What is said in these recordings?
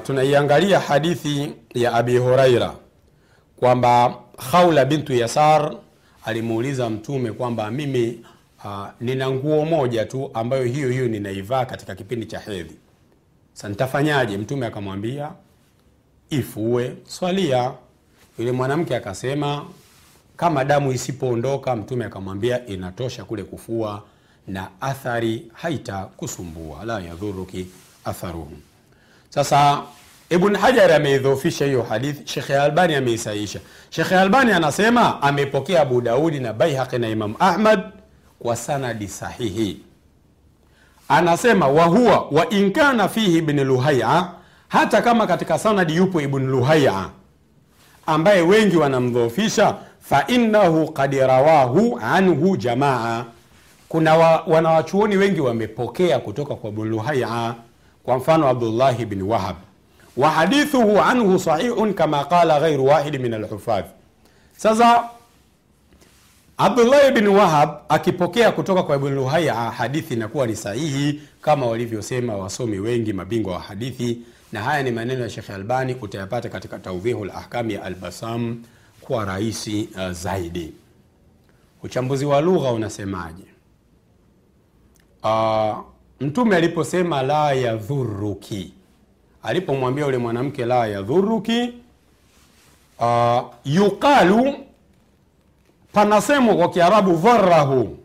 tunaiangalia hadithi ya abi huraira kwamba haula bintu yasar alimuuliza mtume kwamba mimi uh, nina nguo moja tu ambayo hiyo hiyo ninaivaa katika kipindi cha hedhi. Sa nitafanyaje? Mtume akamwambia ifue swalia. Yule mwanamke akasema kama damu isipoondoka mtume akamwambia inatosha kule kufua na athari haitakusumbua la yadhuruki atharuhum sasa ibn hajar ameidhofisha hiyo hadithi shekhe albani ameisaisha shekhe albani anasema amepokea abu daudi na baihaqi na imam ahmad kwa sanadi sahihi. Anasema wahuwa wa in fihi ibn luhaya hata kama katika sanadi yupo ibn luhaya ambaye wengi wanamdhoofisha fainahu kad rawahu anhu jamaa. Kuna wa, wanawachuoni wengi wamepokea kutoka kwa ibn luhaya kwa mfano abdullahi bn wahab. Wa hadithuhu anhu sahihun kama qala ghairu wahidi min alhufadh sasa abdullahi bn wahab akipokea kutoka kwa ibn luhaya hadithi inakuwa ni sahihi kama walivyosema wasomi wengi mabingwa wa hadithi. Na haya ni maneno ya shekhe albani utayapata katika taudhihu lahkami ya albasam kwa rahisi uh, zaidi. Uchambuzi wa lugha unasemaje? Uh, mtume aliposema la yadhuruki alipomwambia yule mwanamke la yadhuruki uh, yuqalu panasemwa kwa kiarabu dharahu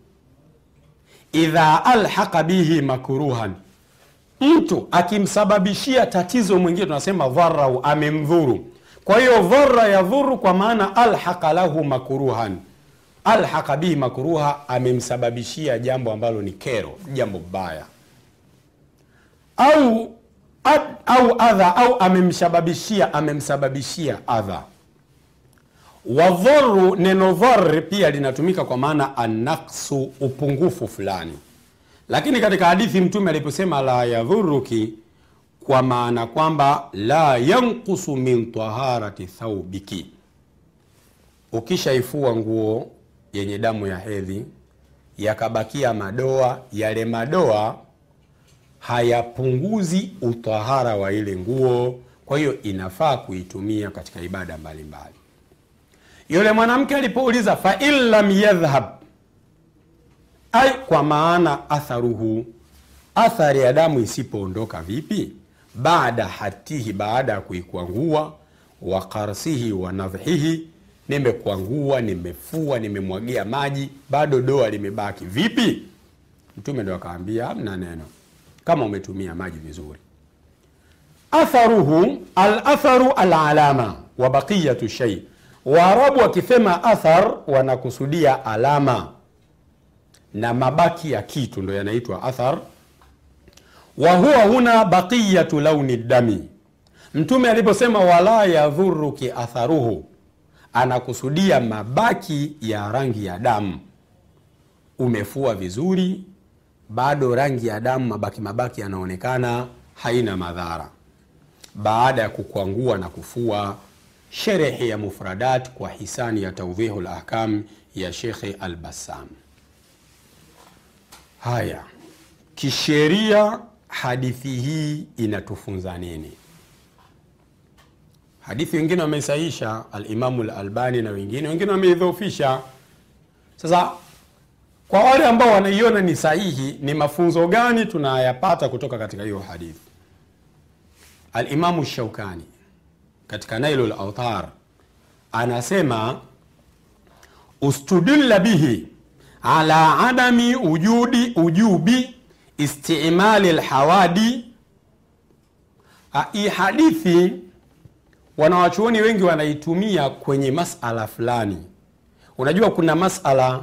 idha alhaqa bihi makruhan. Mtu akimsababishia tatizo mwingine tunasema dharahu amemdhuru. Kwa hiyo dhara yadhuru kwa maana alhaqa lahu makruhan. Alhaqa bihi makruha amemsababishia jambo ambalo ni kero jambo baya au ad, au adha au amemsababishia amemsababishia adha wadharu neno dhar pia linatumika kwa maana anaksu, upungufu fulani. Lakini katika hadithi mtume aliposema la yadhuruki kwa maana kwamba la yankusu min taharati thaubiki ukishaifua nguo yenye damu ya hedhi yakabakia madoa yale madoa hayapunguzi utahara wa ile nguo kwa hiyo inafaa kuitumia katika ibada mbalimbali. Yule mwanamke alipouliza fain lam yadhhab ai kwa maana atharuhu athari ya damu isipoondoka vipi? Baada hatihi baada ya kuikwangua wa karsihi nimekwangua nimefua nimemwagia maji bado doa limebaki. Vipi? Mtume ndo akaambia hamna neno kama umetumia maji vizuri. Atharuhu alatharu alalama wa baqiyatu shai waarabu wakisema athar wanakusudia alama. Na mabaki ya kitu ndo yanaitwa athar. Wa huwa huna baqiyatu launi dami. Mtume aliposema wala yadhuruki atharuhu anakusudia mabaki ya rangi ya damu. Umefua vizuri bado rangi ya damu mabaki mabaki yanaonekana haina madhara. Baada ya kukwangua na kufua sherehe ya mufradat kwa hisani ya taudhihu lahkam ya shekhe albassam. Haya kisheria hadithi hii inatufunza nini? Hadithi wengine wameisaisha alimamu lalbani na wengine wengine wameidhofisha sasa kwa wale ambao wanaiona ni sahihi ni mafunzo gani tunayapata kutoka katika hiyo hadithi? Alimamu shaukani katika nailu lautar anasema ustudilla bihi ala adami ujudi ujubi istimali lhawadi hii hadithi wanawachuoni wengi wanaitumia kwenye masala fulani. Unajua kuna masala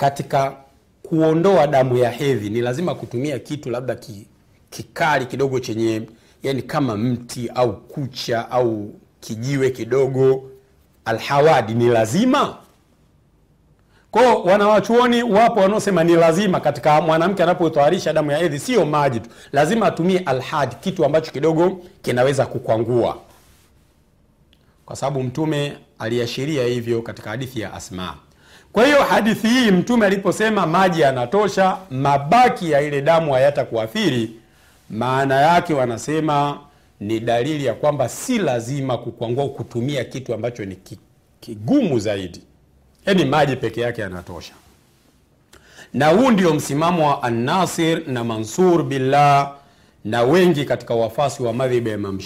katika kuondoa damu ya hedhi ni lazima kutumia kitu labda ki, kikali kidogo chenye yani kama mti au kucha au kijiwe kidogo. Alhawadi ni lazima. Kwao wanawachuoni wapo wanaosema ni lazima katika mwanamke anapotoarisha damu ya hedhi sio maji tu. Lazima atumie alhadi, kitu ambacho kidogo kinaweza kukwangua. Kwa sababu mtume aliashiria hivyo katika hadithi ya asma kwa hiyo hadithi hii mtume aliposema maji yanatosha mabaki ya ile damu hayata kuathiri maana yake wanasema ni dalili ya kwamba si lazima kukwangua kutumia kitu ambacho ni kigumu zaidi. Yaani maji peke yake yanatosha. Na huu ndio msimamo wa annasir na mansur billah na wengi katika wafasi wa madhhabu ya imam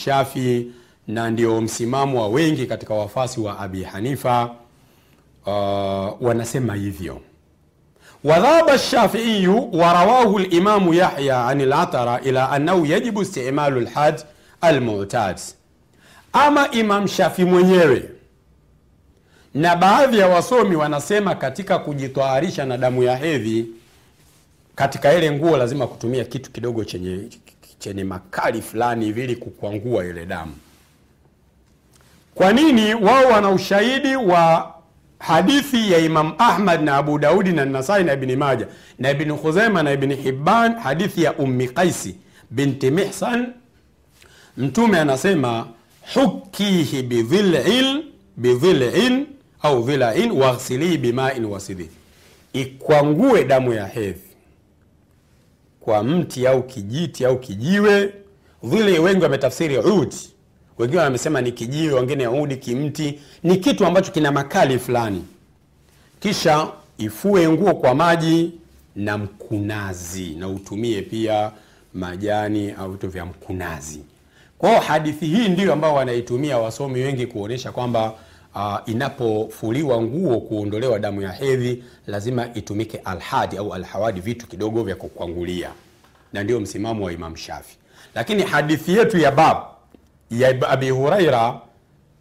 na ndio msimamo wa wengi katika wafasi wa abi hanifa uh, wanasema hivyo. Wadhaba shafiiyu warawahu limamu yahya an latara ila anahu yajibu istimalu lhaj almutad. Ama imam shafi mwenyewe na baadhi ya wasomi wanasema katika kujitwaharisha na damu ya hedhi katika ile nguo lazima kutumia kitu kidogo chenye chenye makali fulani vili kukwangua ile damu. Kwa nini wao wana ushahidi wa hadithi ya Imam Ahmad na Abu Daudi na Nasai na Ibni Maja na Ibni Khuzaima na Ibni Hibban, hadithi ya Ummi Qaisi binti Mihsan. Mtume anasema hukihi bidhilin au dhilain waghsilihi bimain wasidhi, ikwangue damu ya hedhi kwa mti au kijiti au kijiwe. Dhili wengi wametafsiri udi, wengine wamesema ni kijiwe, wengine udi kimti, ni kitu ambacho kina makali fulani. Kisha ifue nguo kwa maji na mkunazi, na utumie pia majani au vitu vya mkunazi. Kwa hadithi hii ndiyo ambao wanaitumia wasomi wengi kuonyesha kwamba uh, inapofuliwa nguo kuondolewa damu ya hedhi lazima itumike alhadi au alhawadi, vitu kidogo vya kukwangulia, na ndio msimamo wa Imam Shafi. Lakini hadithi yetu ya bab ya Abi Huraira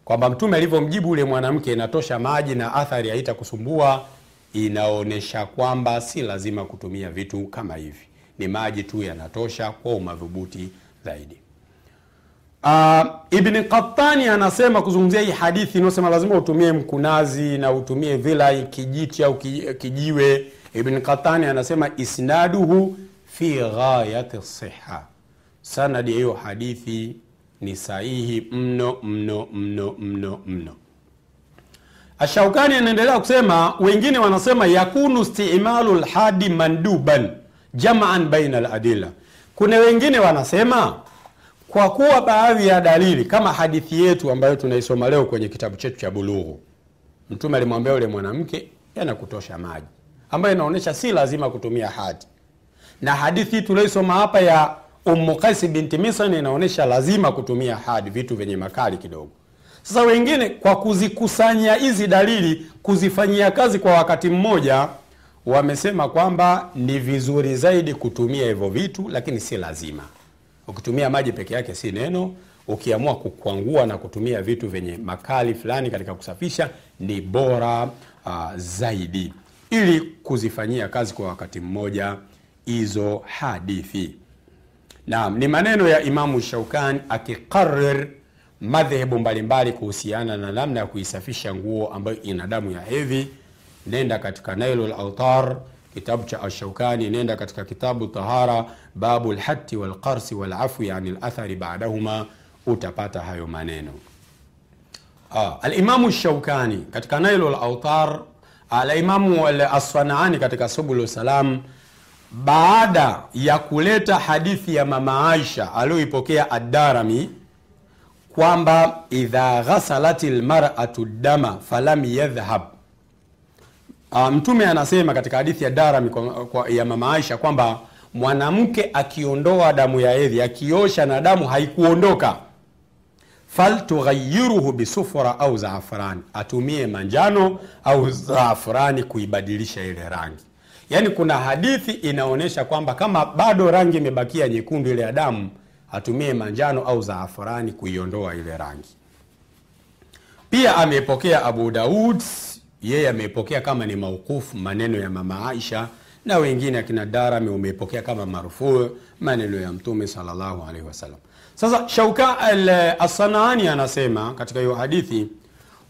kwamba Mtume alivyomjibu ule mwanamke inatosha maji na athari haitakusumbua, inaonyesha kwamba si lazima kutumia vitu kama hivi, ni maji tu yanatosha kwa umadhubuti zaidi. Uh, Ibn Qattani anasema kuzungumzia hii hadithi inayosema lazima utumie mkunazi na utumie vila kijiti au kijiwe. Ibn Qattani anasema isnaduhu fi ghayati siha, sanadi ya hiyo hadithi ni sahihi mno mno mno mno mno. Ashaukani anaendelea kusema, wengine wanasema yakunu stimalu lhadi manduban jamaan baina ladila Kuna wengine wanasema kwa kuwa baadhi ya dalili kama hadithi yetu ambayo tunaisoma leo kwenye kitabu chetu cha Bulughu, Mtume alimwambia yule mwanamke yanakutosha maji, ambayo inaonyesha si lazima kutumia hadi, na hadithi hii tulioisoma hapa ya Ummu Qais binti Misan inaonyesha lazima kutumia hadi, vitu vyenye makali kidogo. Sasa wengine kwa kuzikusanya hizi dalili kuzifanyia kazi kwa wakati mmoja, wamesema kwamba ni vizuri zaidi kutumia hivyo vitu, lakini si lazima. Ukitumia maji peke yake si neno. Ukiamua kukwangua na kutumia vitu vyenye makali fulani katika kusafisha ni bora uh, zaidi, ili kuzifanyia kazi kwa wakati mmoja hizo hadithi. Naam, ni maneno ya Imamu Shaukani akikarir madhehebu mbalimbali kuhusiana na namna ya kuisafisha nguo ambayo ina damu ya hedhi. Nenda katika Nailul Autar kitabu cha Ashaukani, nenda katika kitabu Tahara, babu lhatti walqarsi walafwi ani lathari baadahuma, utapata hayo maneno. Ah, Alimamu Shaukani katika Nailul Autar, Alimamu Asfanaani katika Subulu Salam, baada ya kuleta hadithi ya mama Aisha aliyoipokea Addarami kwamba idha ghasalat lmaratu dama falam yadhhab Uh, Mtume anasema katika hadithi ya Darami kwa, kwa, ya mama Aisha kwamba mwanamke akiondoa damu ya hedhi akiosha na damu haikuondoka, faltughayiruhu bisufura au zaafrani, atumie manjano au zaafrani kuibadilisha ile rangi. Yaani kuna hadithi inaonyesha kwamba kama bado rangi imebakia nyekundu ile ya damu, atumie manjano au zaafrani kuiondoa ile rangi. Pia amepokea Abu Daud yeye amepokea kama ni maukufu maneno ya mama Aisha, na wengine akina Darami umepokea kama marufuu maneno ya Mtume sallallahu alaihi wasallam. Sasa Shauka al-Asanaani anasema katika hiyo hadithi,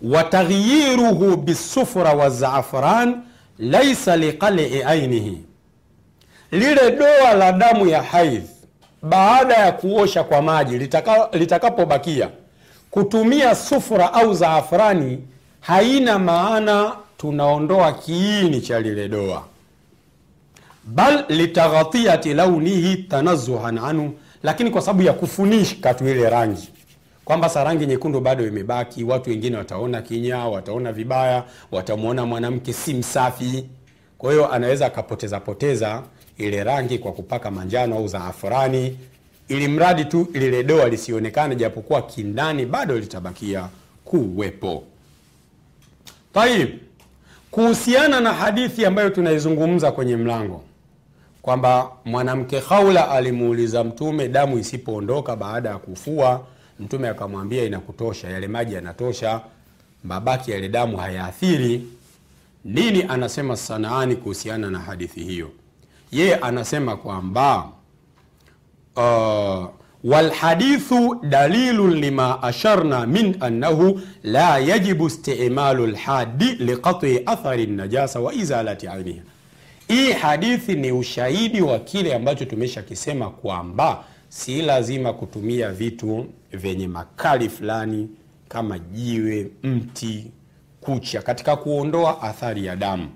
wataghyiruhu bisufra wa zaafran laisa liqal'i ainihi, lile doa la damu ya haidh baada ya kuosha kwa maji litakapobakia litaka kutumia sufra au zaafrani haina maana tunaondoa kiini cha lile doa, bal litaghatiyati launihi tanazuhan anhu, lakini kwa sababu ya kufunika tu ile rangi kwamba sa rangi nyekundu bado imebaki, watu wengine wataona kinyaa, wataona vibaya, watamwona mwanamke si msafi. Kwa hiyo anaweza akapoteza poteza ile rangi kwa kupaka manjano au zaafurani, ili mradi tu lile doa lisionekane, japokuwa kindani bado litabakia kuwepo. Tayib, kuhusiana na hadithi ambayo tunaizungumza kwenye mlango kwamba mwanamke Khawla alimuuliza Mtume damu isipoondoka baada ya kufua, Mtume akamwambia inakutosha, yale maji yanatosha, mabaki yale damu hayaathiri. Nini anasema Sanaani kuhusiana na hadithi hiyo? Yeye anasema kwamba uh, walhadithu dalilun lima asharna min annahu la yajibu istimalu lhadi liqati athari najasa wa izalati ainiha hii hadithi ni ushahidi wa kile ambacho tumeshakisema kwamba si lazima kutumia vitu vyenye makali fulani kama jiwe, mti, kucha katika kuondoa athari ya damu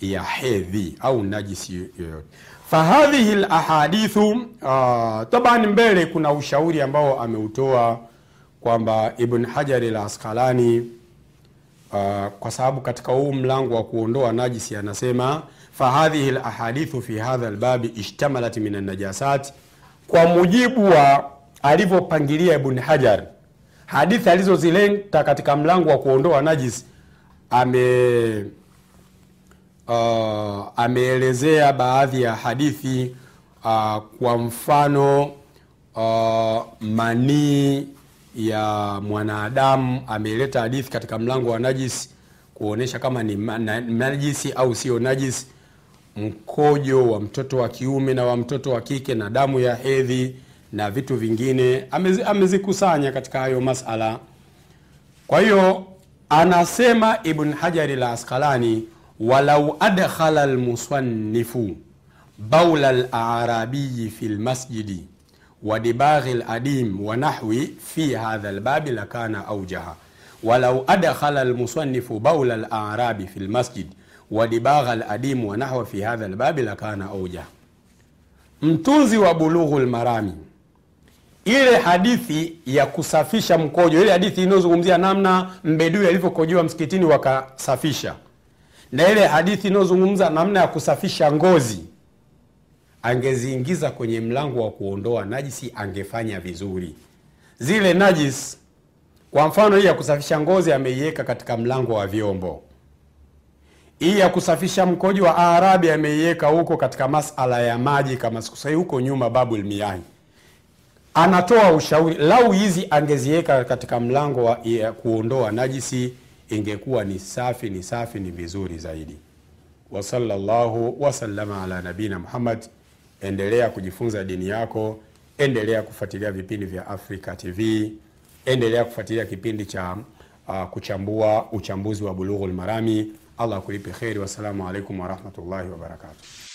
ya hedhi au najisi yoyote. Fahadhihi lahadithu uh, taban, mbele kuna ushauri ambao ameutoa kwamba Ibn Hajari laskalani Uh, kwa sababu katika huu mlango wa kuondoa najisi anasema fahadhihi lahadithu fi hadha lbabi ishtamalat min alnajasat, kwa mujibu wa alivyopangilia Ibn Hajar hadithi alizozileta katika mlango wa kuondoa najisi ame uh, ameelezea baadhi ya hadithi uh, kwa mfano uh, manii ya mwanadamu ameleta hadithi katika mlango wa najisi kuonyesha kama ni najisi au sio najisi, mkojo wa mtoto wa kiume na wa mtoto wa kike na damu ya hedhi na vitu vingine amezikusanya katika hayo masala. Kwa hiyo anasema Ibn Hajari la Asqalani, walau adkhala almusannifu baula alarabiyi fi lmasjidi wadibaghi ladim wa nahwi fi hadha lbabi lakana aujaha walau adkhala almusannifu baula alarabi fi lmasjid wadibagha ladim wa nahwa fi hadha lbabi lakana auja Mtunzi wa Bulughu lmarami, ile hadithi ya kusafisha mkojo, ile hadithi inayozungumzia namna mbedui alivyokojiwa msikitini wakasafisha, na ile hadithi inayozungumza namna ya kusafisha ngozi angeziingiza kwenye mlango wa kuondoa najisi, angefanya vizuri. Zile najis kwa mfano hii ya kusafisha ngozi ameiweka katika mlango wa vyombo, hii ya kusafisha mkojo wa Arabi ameiweka huko katika masala ya maji, kama sikusahii huko nyuma, babul miyahi. Anatoa ushauri, lau hizi angeziweka katika mlango wa kuondoa najisi, ingekuwa ni safi, ni safi, ni vizuri zaidi. wa sallallahu ala nabina Muhammad. Endelea kujifunza dini yako, endelea kufuatilia vipindi vya Africa TV, endelea kufuatilia kipindi cha uh, kuchambua uchambuzi wa Bulughul Marami. Allah akulipe kheri. Wassalamu alaikum warahmatullahi wabarakatuh.